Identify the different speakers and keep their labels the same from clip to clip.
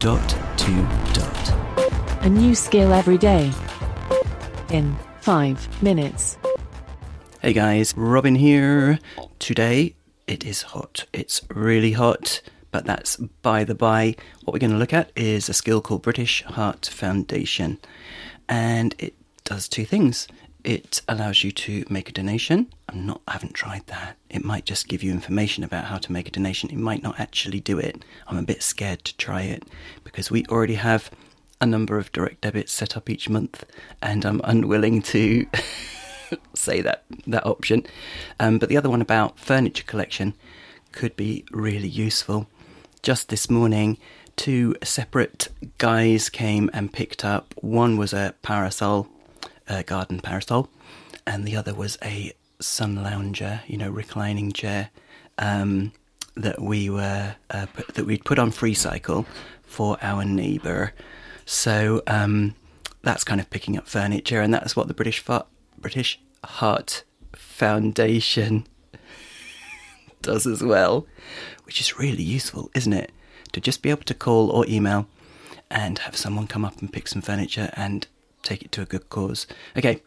Speaker 1: Dot to dot.
Speaker 2: A new skill every day. In five minutes.
Speaker 1: Hey guys, Robin here. Today it is hot. It's really hot, but that's by the by. What we're going to look at is a skill called British Heart Foundation. And it does two things. It allows you to make a donation. I'm not I haven't tried that. It might just give you information about how to make a donation. It might not actually do it. I'm a bit scared to try it because we already have a number of direct debits set up each month and I'm unwilling to say that that option. Um, but the other one about furniture collection could be really useful. Just this morning, two separate guys came and picked up. One was a parasol, a garden parasol, and the other was a sun lounger, you know, reclining chair um, that we were uh, put, that we'd put on Freecycle for our neighbour. So um, that's kind of picking up furniture, and that's what the British Fa- British Heart Foundation does as well, which is really useful, isn't it? To just be able to call or email and have someone come up and pick some furniture and take it to a good cause. Okay,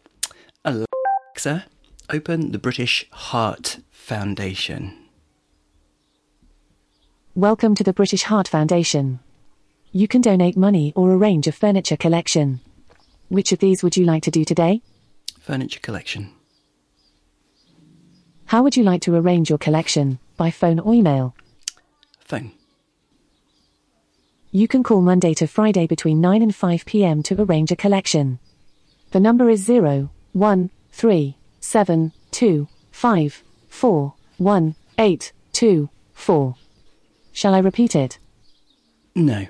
Speaker 1: Alexa, open the British Heart Foundation.
Speaker 2: Welcome to the British Heart Foundation. You can donate money or arrange a furniture collection. Which of these would you like to do today?
Speaker 1: Furniture collection.
Speaker 2: How would you like to arrange your collection? By phone or email?
Speaker 1: Phone.
Speaker 2: You can call Monday to Friday between 9 and 5 pm to arrange a collection. The number is 0, 1, 3, 7, 2, 5, 4, 1, 8, 2, 4. Shall I repeat it?
Speaker 1: No.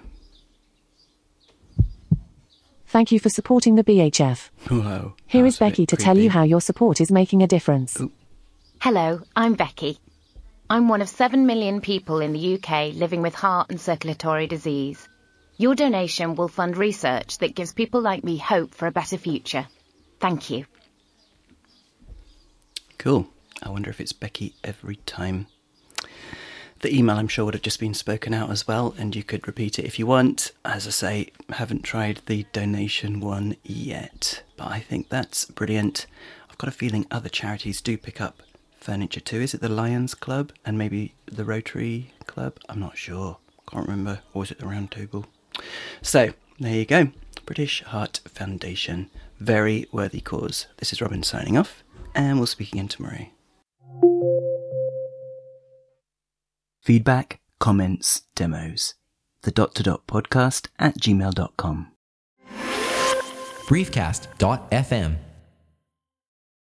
Speaker 2: Thank you for supporting the BHF.
Speaker 1: Whoa.
Speaker 2: Here
Speaker 1: that
Speaker 2: is
Speaker 1: was a bit
Speaker 2: Becky to tell you how your support is making a difference.
Speaker 1: Ooh.
Speaker 3: Hello, I'm Becky. I'm one of 7 million people in the UK living with heart and circulatory disease. Your donation will fund research that gives people like me hope for a better future. Thank you.
Speaker 1: Cool. I wonder if it's Becky every time. The email, I'm sure, would have just been spoken out as well, and you could repeat it if you want. As I say, haven't tried the donation one yet, but I think that's brilliant. I've got a feeling other charities do pick up furniture too. Is it the Lions Club and maybe the Rotary Club? I'm not sure. Can't remember. Or was it the Round Table? So, there you go. British Heart Foundation. Very worthy cause. This is Robin signing off, and we'll speak again tomorrow. Feedback, comments, demos. The dot to dot podcast at gmail.com.
Speaker 4: briefcast.fm